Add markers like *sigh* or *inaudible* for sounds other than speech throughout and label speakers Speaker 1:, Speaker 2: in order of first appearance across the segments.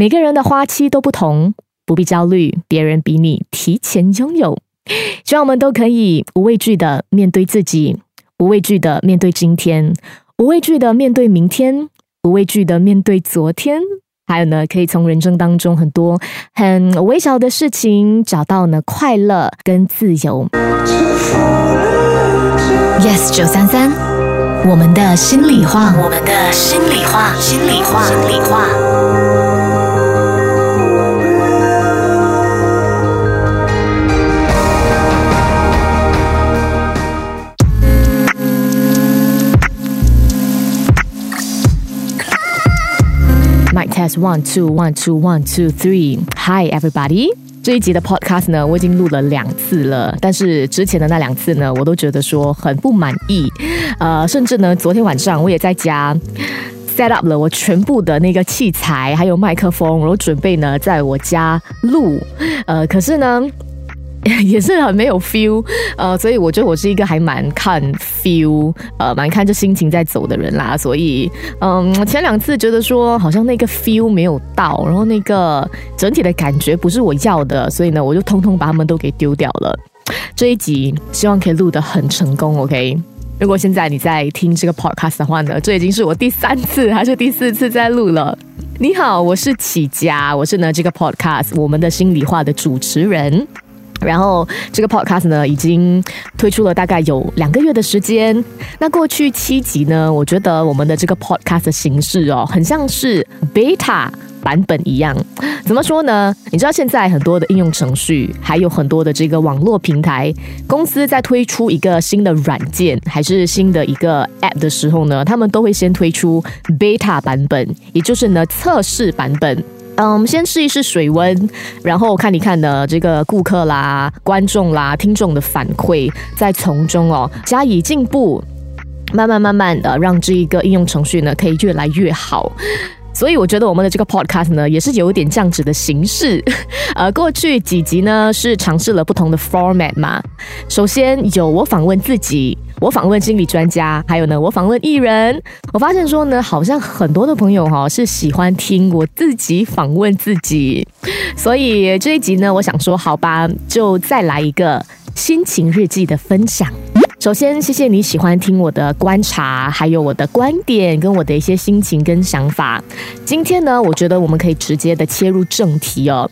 Speaker 1: 每个人的花期都不同，不必焦虑，别人比你提前拥有。希望我们都可以无畏惧的面对自己，无畏惧的面对今天，无畏惧的面对明天，无畏惧的面对昨天。还有呢，可以从人生当中很多很微小的事情找到呢快乐跟自由。
Speaker 2: Yes 九三三，我们的心里话，我们的心里话，心里话，心里话。
Speaker 1: Test one two one two one two three. Hi everybody. 这一集的 podcast 呢，我已经录了两次了，但是之前的那两次呢，我都觉得说很不满意。呃，甚至呢，昨天晚上我也在家 set up 了我全部的那个器材，还有麦克风，我准备呢在我家录。呃，可是呢。*laughs* 也是很没有 feel，呃，所以我觉得我是一个还蛮看 feel，呃，蛮看这心情在走的人啦。所以，嗯，前两次觉得说好像那个 feel 没有到，然后那个整体的感觉不是我要的，所以呢，我就通通把他们都给丢掉了。这一集希望可以录得很成功，OK？如果现在你在听这个 podcast 的话呢，这已经是我第三次还是第四次在录了。你好，我是启佳，我是呢这个 podcast 我们的心里话的主持人。然后这个 podcast 呢，已经推出了大概有两个月的时间。那过去七集呢，我觉得我们的这个 podcast 形式哦，很像是 beta 版本一样。怎么说呢？你知道现在很多的应用程序，还有很多的这个网络平台公司在推出一个新的软件，还是新的一个 app 的时候呢，他们都会先推出 beta 版本，也就是呢测试版本。嗯，我们先试一试水温，然后看一看的这个顾客啦、观众啦、听众的反馈，再从中哦加以进步，慢慢慢慢的让这一个应用程序呢可以越来越好。所以我觉得我们的这个 podcast 呢也是有一点这样子的形式。呃，过去几集呢是尝试了不同的 format 嘛，首先有我访问自己。我访问心理专家，还有呢，我访问艺人。我发现说呢，好像很多的朋友哈是喜欢听我自己访问自己，所以这一集呢，我想说，好吧，就再来一个心情日记的分享。首先，谢谢你喜欢听我的观察，还有我的观点，跟我的一些心情跟想法。今天呢，我觉得我们可以直接的切入正题哦。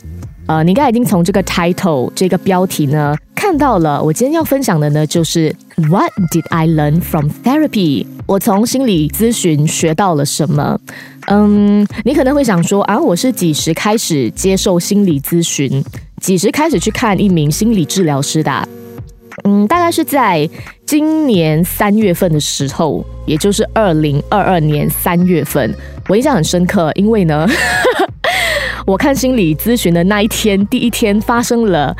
Speaker 1: 呃，你应该已经从这个 title 这个标题呢看到了，我今天要分享的呢就是 What did I learn from therapy？我从心理咨询学到了什么？嗯，你可能会想说啊，我是几时开始接受心理咨询？几时开始去看一名心理治疗师的？嗯，大概是在今年三月份的时候，也就是二零二二年三月份，我印象很深刻，因为呢。我看心理咨询的那一天，第一天发生了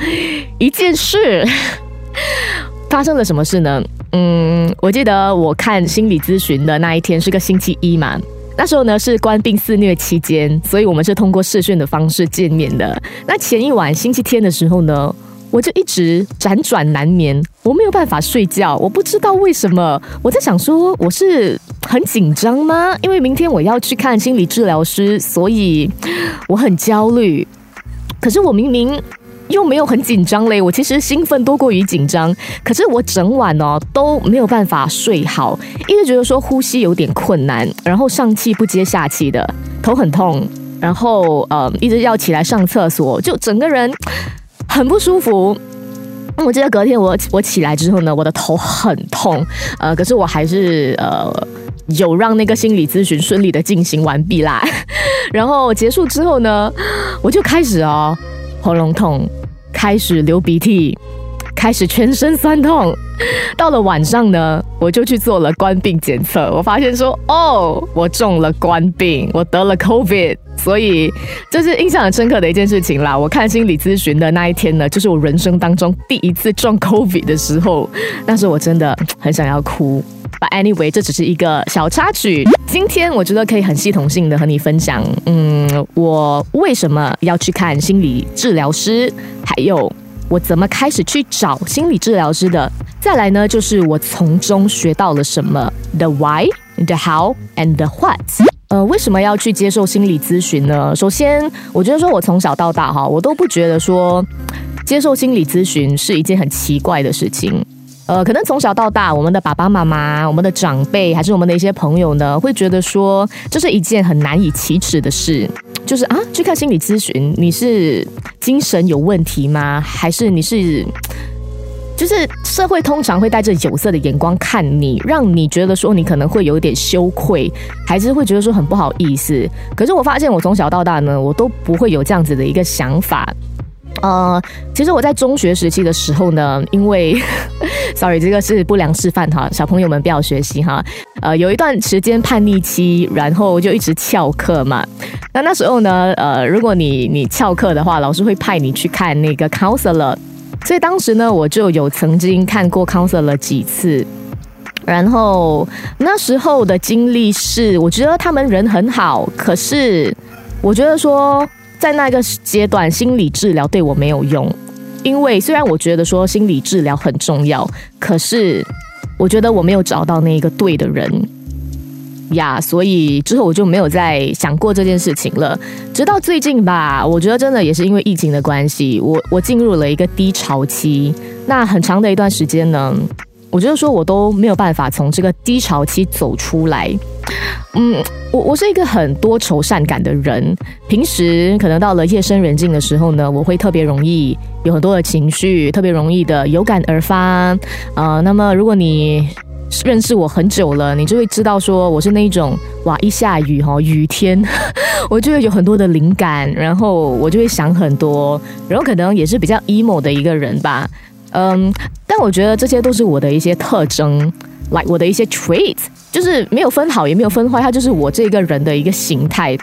Speaker 1: 一件事。*laughs* 发生了什么事呢？嗯，我记得我看心理咨询的那一天是个星期一嘛。那时候呢是官病肆虐期间，所以我们是通过视讯的方式见面的。那前一晚星期天的时候呢？我就一直辗转难眠，我没有办法睡觉，我不知道为什么。我在想说，我是很紧张吗？因为明天我要去看心理治疗师，所以我很焦虑。可是我明明又没有很紧张嘞，我其实兴奋多过于紧张。可是我整晚哦都没有办法睡好，一直觉得说呼吸有点困难，然后上气不接下气的，头很痛，然后呃一直要起来上厕所，就整个人。很不舒服。我记得隔天我我起来之后呢，我的头很痛。呃，可是我还是呃有让那个心理咨询顺利的进行完毕啦。*laughs* 然后结束之后呢，我就开始哦喉咙痛，开始流鼻涕，开始全身酸痛。到了晚上呢，我就去做了冠病检测，我发现说哦，我中了冠病，我得了 COVID。所以这是印象很深刻的一件事情啦。我看心理咨询的那一天呢，就是我人生当中第一次撞 COVID 的时候，那时候我真的很想要哭。But anyway，这只是一个小插曲。今天我觉得可以很系统性的和你分享，嗯，我为什么要去看心理治疗师，还有我怎么开始去找心理治疗师的。再来呢，就是我从中学到了什么，the why，the how，and the what。呃，为什么要去接受心理咨询呢？首先，我觉得说我从小到大哈，我都不觉得说接受心理咨询是一件很奇怪的事情。呃，可能从小到大，我们的爸爸妈妈、我们的长辈，还是我们的一些朋友呢，会觉得说这是一件很难以启齿的事，就是啊，去看心理咨询，你是精神有问题吗？还是你是？就是社会通常会带着有色的眼光看你，让你觉得说你可能会有点羞愧，还是会觉得说很不好意思。可是我发现我从小到大呢，我都不会有这样子的一个想法。呃，其实我在中学时期的时候呢，因为，*laughs* sorry，这个是不良示范哈，小朋友们不要学习哈。呃，有一段时间叛逆期，然后就一直翘课嘛。那那时候呢，呃，如果你你翘课的话，老师会派你去看那个 counselor。所以当时呢，我就有曾经看过 counselor 几次，然后那时候的经历是，我觉得他们人很好，可是我觉得说在那个阶段，心理治疗对我没有用，因为虽然我觉得说心理治疗很重要，可是我觉得我没有找到那一个对的人。呀，所以之后我就没有再想过这件事情了。直到最近吧，我觉得真的也是因为疫情的关系，我我进入了一个低潮期。那很长的一段时间呢，我觉得说我都没有办法从这个低潮期走出来。嗯，我我是一个很多愁善感的人，平时可能到了夜深人静的时候呢，我会特别容易有很多的情绪，特别容易的有感而发。呃，那么如果你认识我很久了，你就会知道说我是那一种哇，一下雨哈，雨天，*laughs* 我就会有很多的灵感，然后我就会想很多，然后可能也是比较 emo 的一个人吧，嗯，我觉得这些都是我的一些特征，like 我的一些 traits，就是没有分好也没有分坏，它就是我这个人的一个形态。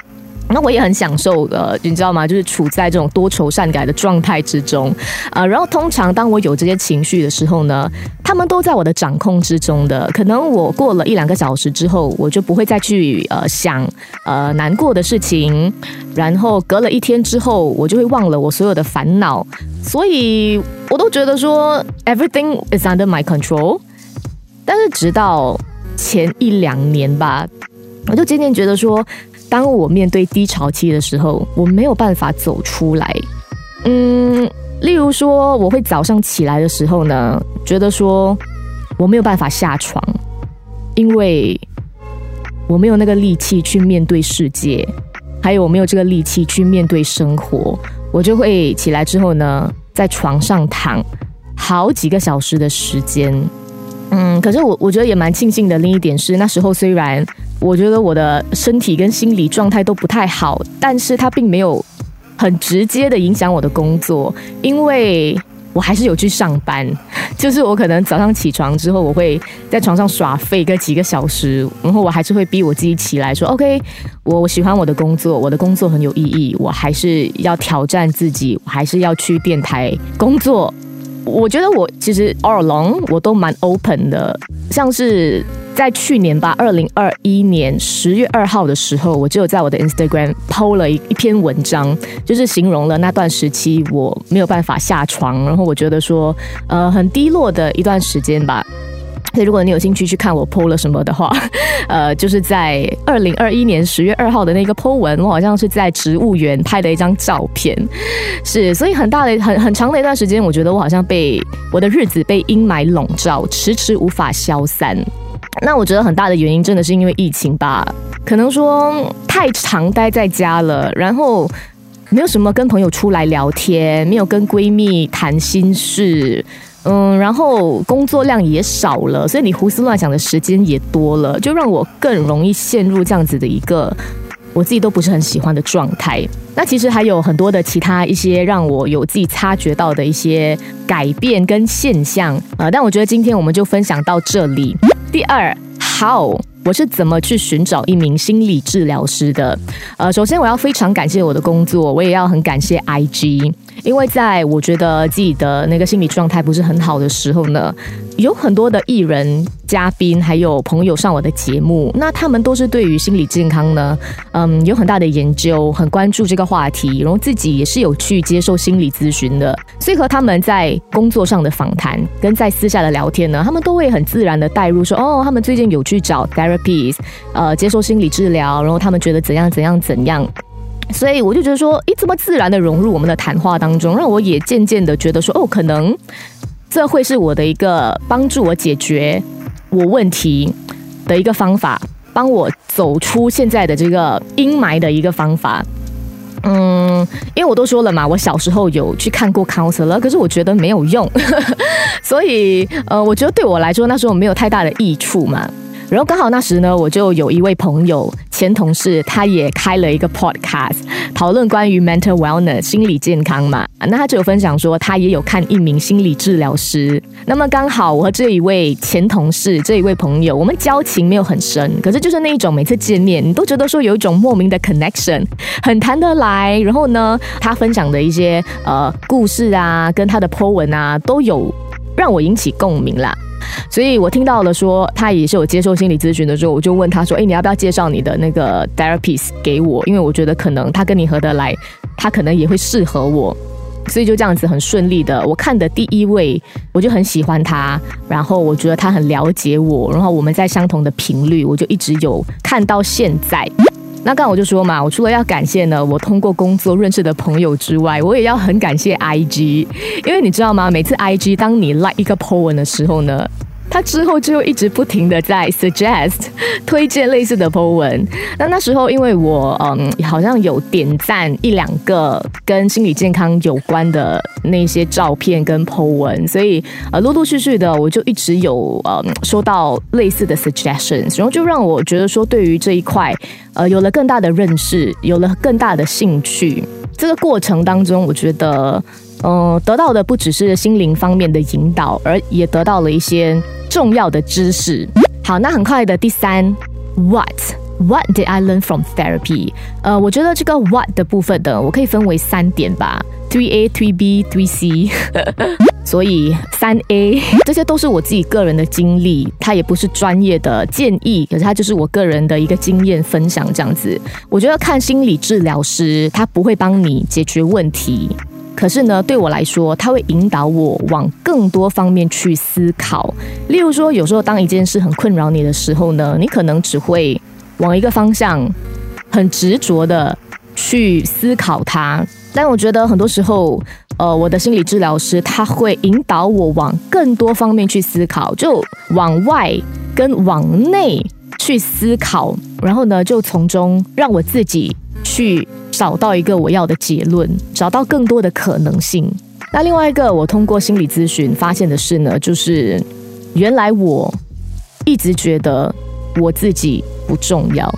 Speaker 1: 那我也很享受，呃，你知道吗？就是处在这种多愁善感的状态之中，啊，然后通常当我有这些情绪的时候呢，他们都在我的掌控之中的。可能我过了一两个小时之后，我就不会再去呃想呃难过的事情，然后隔了一天之后，我就会忘了我所有的烦恼。所以我都觉得说 everything is under my control。但是直到前一两年吧，我就渐渐觉得说。当我面对低潮期的时候，我没有办法走出来。嗯，例如说，我会早上起来的时候呢，觉得说我没有办法下床，因为我没有那个力气去面对世界，还有我没有这个力气去面对生活。我就会起来之后呢，在床上躺好几个小时的时间。嗯，可是我我觉得也蛮庆幸的。另一点是，那时候虽然我觉得我的身体跟心理状态都不太好，但是它并没有很直接的影响我的工作，因为我还是有去上班。*laughs* 就是我可能早上起床之后，我会在床上耍废个几个小时，然后我还是会逼我自己起来说：“OK，我我喜欢我的工作，我的工作很有意义，我还是要挑战自己，我还是要去电台工作。”我觉得我其实 all along 我都蛮 open 的，像是在去年吧，二零二一年十月二号的时候，我就有在我的 Instagram 抛了一一篇文章，就是形容了那段时期我没有办法下床，然后我觉得说，呃，很低落的一段时间吧。所以，如果你有兴趣去看我 PO 了什么的话，*laughs* 呃，就是在二零二一年十月二号的那个 PO 文，我好像是在植物园拍的一张照片。是，所以很大的、很很长的一段时间，我觉得我好像被我的日子被阴霾笼罩，迟迟无法消散。那我觉得很大的原因真的是因为疫情吧，可能说太长待在家了，然后没有什么跟朋友出来聊天，没有跟闺蜜谈心事。嗯，然后工作量也少了，所以你胡思乱想的时间也多了，就让我更容易陷入这样子的一个我自己都不是很喜欢的状态。那其实还有很多的其他一些让我有自己察觉到的一些改变跟现象呃，但我觉得今天我们就分享到这里。第二，How 我是怎么去寻找一名心理治疗师的？呃，首先我要非常感谢我的工作，我也要很感谢 IG。因为在我觉得自己的那个心理状态不是很好的时候呢，有很多的艺人、嘉宾还有朋友上我的节目，那他们都是对于心理健康呢，嗯，有很大的研究，很关注这个话题，然后自己也是有去接受心理咨询的，所以和他们在工作上的访谈跟在私下的聊天呢，他们都会很自然的带入说，哦，他们最近有去找 therapies，呃，接受心理治疗，然后他们觉得怎样怎样怎样。所以我就觉得说，诶，这么自然的融入我们的谈话当中，让我也渐渐的觉得说，哦，可能这会是我的一个帮助我解决我问题的一个方法，帮我走出现在的这个阴霾的一个方法。嗯，因为我都说了嘛，我小时候有去看过 counselor，可是我觉得没有用，*laughs* 所以呃，我觉得对我来说那时候没有太大的益处嘛。然后刚好那时呢，我就有一位朋友，前同事，他也开了一个 podcast，讨论关于 mental wellness 心理健康嘛。那他就有分享说，他也有看一名心理治疗师。那么刚好我和这一位前同事，这一位朋友，我们交情没有很深，可是就是那一种每次见面，你都觉得说有一种莫名的 connection，很谈得来。然后呢，他分享的一些呃故事啊，跟他的 po 文啊，都有让我引起共鸣啦。所以我听到了说他也是有接受心理咨询的时候，我就问他说：“哎，你要不要介绍你的那个 therapist 给我？因为我觉得可能他跟你合得来，他可能也会适合我。”所以就这样子很顺利的，我看的第一位我就很喜欢他，然后我觉得他很了解我，然后我们在相同的频率，我就一直有看到现在。那刚刚我就说嘛，我除了要感谢呢我通过工作认识的朋友之外，我也要很感谢 IG，因为你知道吗？每次 IG 当你 like 一个 po 文的时候呢。他之后就一直不停的在 suggest 推荐类似的 po 文。那那时候因为我嗯好像有点赞一两个跟心理健康有关的那些照片跟 po 文，所以呃陆陆续续的我就一直有呃收到类似的 suggestions，然后就让我觉得说对于这一块呃有了更大的认识，有了更大的兴趣。这个过程当中，我觉得嗯得到的不只是心灵方面的引导，而也得到了一些。重要的知识。好，那很快的第三，What What did I learn from therapy？呃，我觉得这个 What 的部分的，我可以分为三点吧，Three A、Three B、Three C。*laughs* 所以三 A 这些都是我自己个人的经历，它也不是专业的建议，可是它就是我个人的一个经验分享这样子。我觉得看心理治疗师，他不会帮你解决问题。可是呢，对我来说，它会引导我往更多方面去思考。例如说，有时候当一件事很困扰你的时候呢，你可能只会往一个方向很执着的去思考它。但我觉得很多时候，呃，我的心理治疗师他会引导我往更多方面去思考，就往外跟往内去思考，然后呢，就从中让我自己去。找到一个我要的结论，找到更多的可能性。那另外一个，我通过心理咨询发现的是呢，就是原来我一直觉得我自己不重要，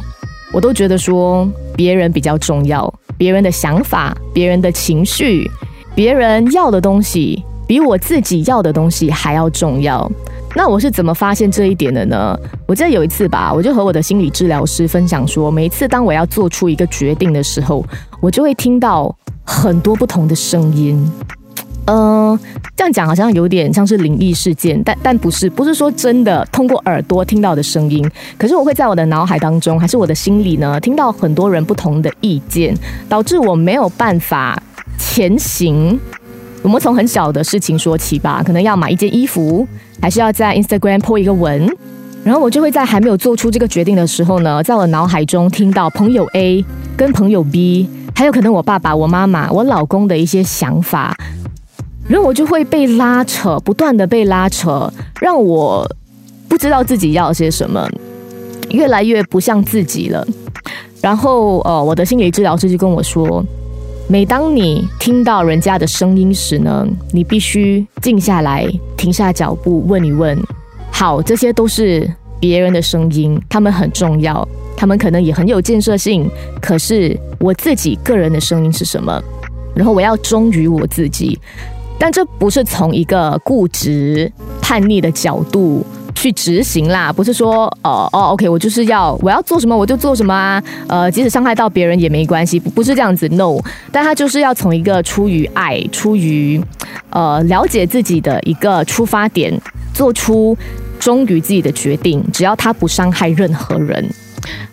Speaker 1: 我都觉得说别人比较重要，别人的想法、别人的情绪、别人要的东西，比我自己要的东西还要重要。那我是怎么发现这一点的呢？我记得有一次吧，我就和我的心理治疗师分享说，每一次当我要做出一个决定的时候，我就会听到很多不同的声音。嗯，这样讲好像有点像是灵异事件，但但不是，不是说真的通过耳朵听到的声音。可是我会在我的脑海当中，还是我的心里呢，听到很多人不同的意见，导致我没有办法前行。我们从很小的事情说起吧，可能要买一件衣服。还是要在 Instagram po 一个文，然后我就会在还没有做出这个决定的时候呢，在我脑海中听到朋友 A 跟朋友 B，还有可能我爸爸、我妈妈、我老公的一些想法，然后我就会被拉扯，不断的被拉扯，让我不知道自己要些什么，越来越不像自己了。然后呃，我的心理治疗师就跟我说。每当你听到人家的声音时呢，你必须静下来，停下脚步，问一问：好，这些都是别人的声音，他们很重要，他们可能也很有建设性。可是我自己个人的声音是什么？然后我要忠于我自己，但这不是从一个固执、叛逆的角度去执行啦，不是说哦哦，OK，我就是要我要做什么我就做什么啊，呃，即使伤害到别人也没关系，不是这样子，No，但他就是要从一个出于爱、出于呃了解自己的一个出发点，做出忠于自己的决定，只要他不伤害任何人。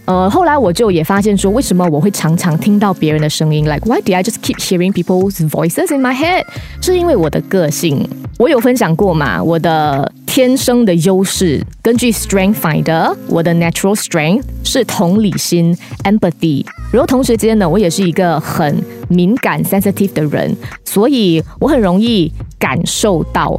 Speaker 1: 呃，后来我就也发现说，为什么我会常常听到别人的声音？Like why do I just keep hearing people's voices in my head？是因为我的个性。我有分享过嘛？我的天生的优势，根据 Strength Finder，我的 Natural Strength 是同理心 （empathy）。然后同时间呢，我也是一个很敏感 （sensitive） 的人，所以我很容易感受到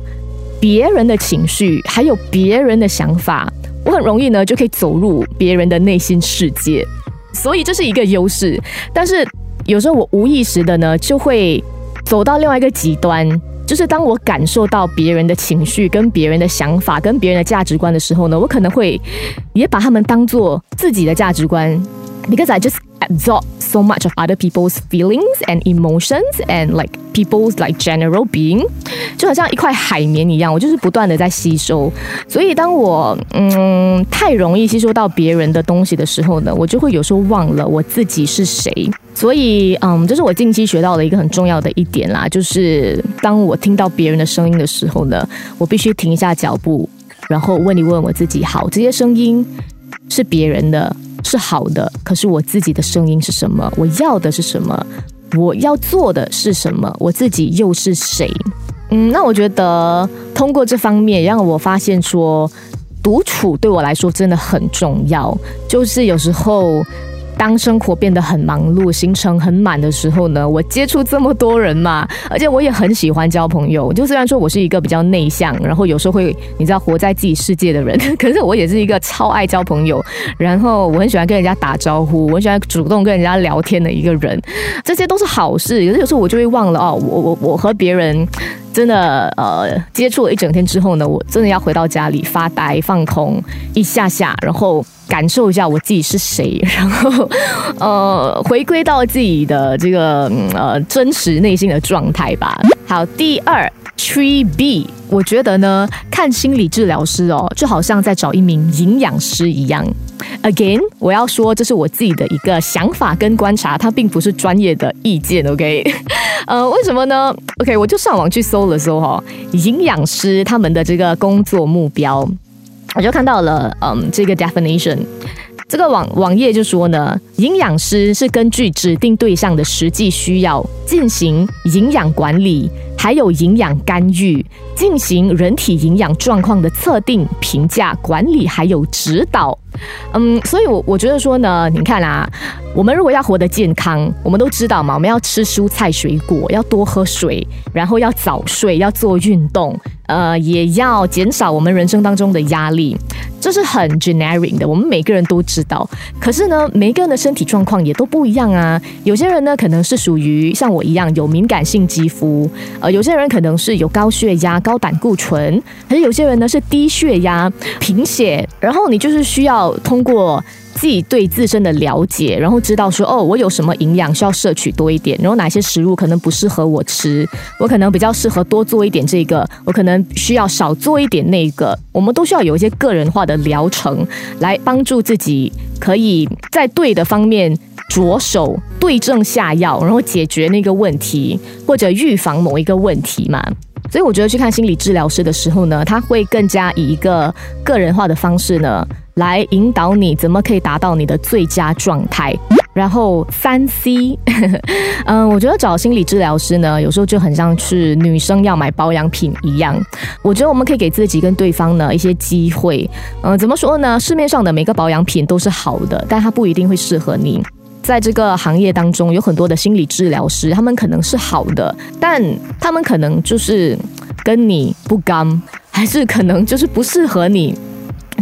Speaker 1: 别人的情绪，还有别人的想法。我很容易呢，就可以走入别人的内心世界，所以这是一个优势。但是有时候我无意识的呢，就会走到另外一个极端。就是当我感受到别人的情绪、跟别人的想法、跟别人的价值观的时候呢，我可能会也把他们当做自己的价值观，because I just absorb so much of other people's feelings and emotions and like people's like general being，就好像一块海绵一样，我就是不断的在吸收。所以当我嗯太容易吸收到别人的东西的时候呢，我就会有时候忘了我自己是谁。所以，嗯，这是我近期学到的一个很重要的一点啦，就是当我听到别人的声音的时候呢，我必须停一下脚步，然后问一问我自己：好，这些声音是别人的，是好的，可是我自己的声音是什么？我要的是什么？我要做的是什么？我自己又是谁？嗯，那我觉得通过这方面，让我发现说，独处对我来说真的很重要，就是有时候。当生活变得很忙碌、行程很满的时候呢，我接触这么多人嘛，而且我也很喜欢交朋友。就虽然说我是一个比较内向，然后有时候会你知道活在自己世界的人，*laughs* 可是我也是一个超爱交朋友，然后我很喜欢跟人家打招呼，我很喜欢主动跟人家聊天的一个人，这些都是好事。可是有时候我就会忘了哦，我我我和别人。真的，呃，接触了一整天之后呢，我真的要回到家里发呆、放空一下下，然后感受一下我自己是谁，*laughs* 然后，呃，回归到自己的这个呃真实内心的状态吧。好，第二。Tree B，我觉得呢，看心理治疗师哦，就好像在找一名营养师一样。Again，我要说，这是我自己的一个想法跟观察，它并不是专业的意见。OK，*laughs* 呃，为什么呢？OK，我就上网去搜了搜哈，营养师他们的这个工作目标，我就看到了，嗯，这个 definition。这个网网页就说呢，营养师是根据指定对象的实际需要进行营养管理，还有营养干预，进行人体营养状况的测定、评价、管理，还有指导。嗯，所以，我我觉得说呢，你看啊，我们如果要活得健康，我们都知道嘛，我们要吃蔬菜水果，要多喝水，然后要早睡，要做运动，呃，也要减少我们人生当中的压力，这是很 generic 的，我们每个人都知道。可是呢，每个人的身体状况也都不一样啊。有些人呢，可能是属于像我一样有敏感性肌肤，呃，有些人可能是有高血压、高胆固醇，可是有些人呢是低血压、贫血，然后你就是需要。通过自己对自身的了解，然后知道说哦，我有什么营养需要摄取多一点，然后哪些食物可能不适合我吃，我可能比较适合多做一点这个，我可能需要少做一点那个。我们都需要有一些个人化的疗程，来帮助自己可以在对的方面着手，对症下药，然后解决那个问题或者预防某一个问题嘛。所以我觉得去看心理治疗师的时候呢，他会更加以一个个人化的方式呢。来引导你怎么可以达到你的最佳状态。然后三 C，*laughs* 嗯，我觉得找心理治疗师呢，有时候就很像是女生要买保养品一样。我觉得我们可以给自己跟对方呢一些机会。嗯，怎么说呢？市面上的每个保养品都是好的，但它不一定会适合你。在这个行业当中，有很多的心理治疗师，他们可能是好的，但他们可能就是跟你不刚，还是可能就是不适合你。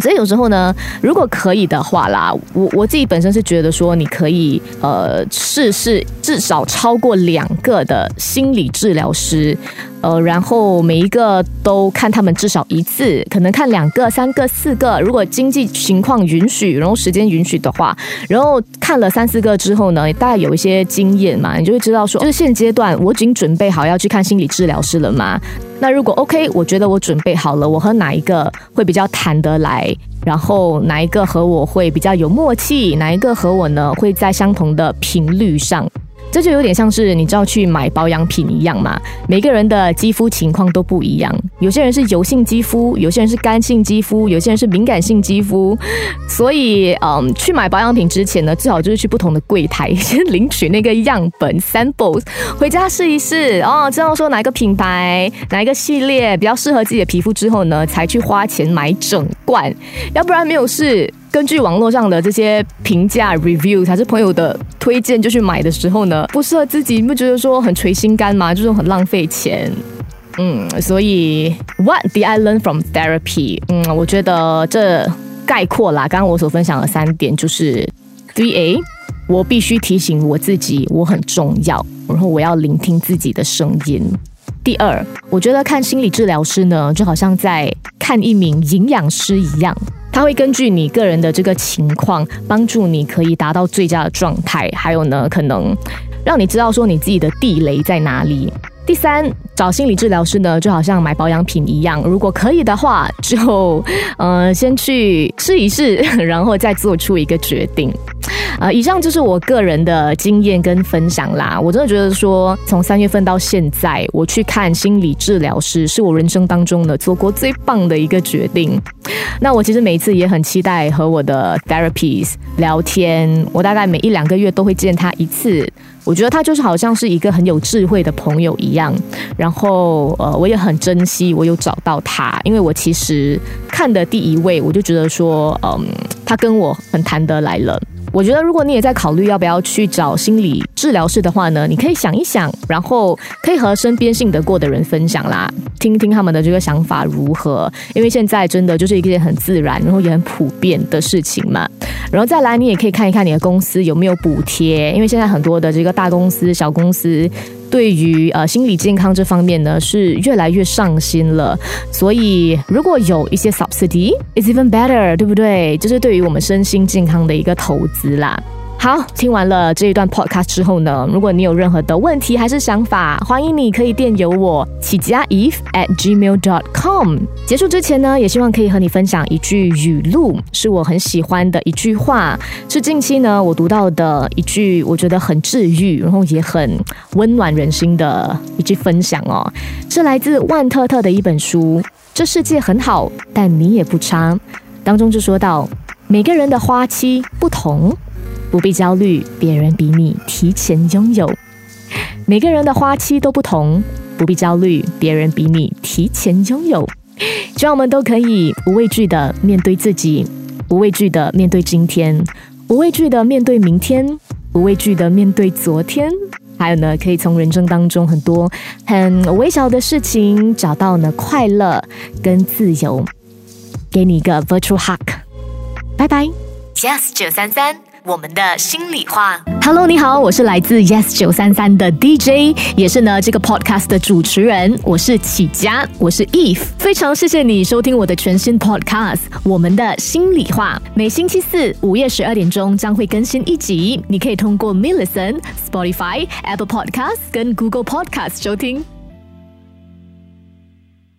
Speaker 1: 所以有时候呢，如果可以的话啦，我我自己本身是觉得说，你可以呃试试至少超过两个的心理治疗师。呃，然后每一个都看他们至少一次，可能看两个、三个、四个，如果经济情况允许，然后时间允许的话，然后看了三四个之后呢，大概有一些经验嘛，你就会知道说，就是现阶段我已经准备好要去看心理治疗师了吗？那如果 OK，我觉得我准备好了，我和哪一个会比较谈得来？然后哪一个和我会比较有默契？哪一个和我呢会在相同的频率上？这就有点像是你知道去买保养品一样嘛？每个人的肌肤情况都不一样，有些人是油性肌肤，有些人是干性肌肤，有些人是敏感性肌肤。所以，嗯，去买保养品之前呢，最好就是去不同的柜台 *laughs* 先领取那个样本 samples，回家试一试哦，知道说哪一个品牌、哪一个系列比较适合自己的皮肤之后呢，才去花钱买整罐，要不然没有事。根据网络上的这些评价 review，还是朋友的推荐就去买的时候呢，不适合自己，你不觉得说很捶心肝吗？就是很浪费钱。嗯，所以 What did I learn from therapy？嗯，我觉得这概括啦，刚刚我所分享的三点就是 three A，我必须提醒我自己我很重要，然后我要聆听自己的声音。第二，我觉得看心理治疗师呢，就好像在看一名营养师一样。它会根据你个人的这个情况，帮助你可以达到最佳的状态，还有呢，可能让你知道说你自己的地雷在哪里。第三，找心理治疗师呢，就好像买保养品一样，如果可以的话，就呃先去试一试，*laughs* 然后再做出一个决定。啊，以上就是我个人的经验跟分享啦。我真的觉得说，从三月份到现在，我去看心理治疗师，是我人生当中呢做过最棒的一个决定。那我其实每一次也很期待和我的 therapies 聊天，我大概每一两个月都会见他一次。我觉得他就是好像是一个很有智慧的朋友一样。然后呃，我也很珍惜我有找到他，因为我其实看的第一位，我就觉得说，嗯，他跟我很谈得来了。我觉得，如果你也在考虑要不要去找心理治疗师的话呢，你可以想一想，然后可以和身边信得过的人分享啦，听听他们的这个想法如何。因为现在真的就是一件很自然，然后也很普遍的事情嘛。然后再来，你也可以看一看你的公司有没有补贴，因为现在很多的这个大公司、小公司。对于呃心理健康这方面呢，是越来越上心了。所以如果有一些 subsidy，is even better，对不对？就是对于我们身心健康的一个投资啦。好，听完了这一段 podcast 之后呢，如果你有任何的问题还是想法，欢迎你可以电邮我起家 eve at gmail dot com。结束之前呢，也希望可以和你分享一句语录，是我很喜欢的一句话，是近期呢我读到的一句，我觉得很治愈，然后也很温暖人心的一句分享哦，是来自万特特的一本书《这世界很好，但你也不差》当中就说到，每个人的花期不同。不必焦虑，别人比你提前拥有。每个人的花期都不同，不必焦虑，别人比你提前拥有。希望我们都可以无畏惧的面对自己，无畏惧的面对今天，无畏惧的面对明天，无畏惧的面对昨天。还有呢，可以从人生当中很多很微小的事情找到呢快乐跟自由。给你一个 virtual hug，拜拜。
Speaker 2: Yes 九三三。我们的心里话
Speaker 1: ，Hello，你好，我是来自 Yes 九三三的 DJ，也是呢这个 Podcast 的主持人，我是启佳，我是 Eve，非常谢谢你收听我的全新 Podcast，我们的心里话，每星期四午夜十二点钟将会更新一集，你可以通过 m i l l i c e n Spotify、Apple Podcast 跟 Google Podcast 收听。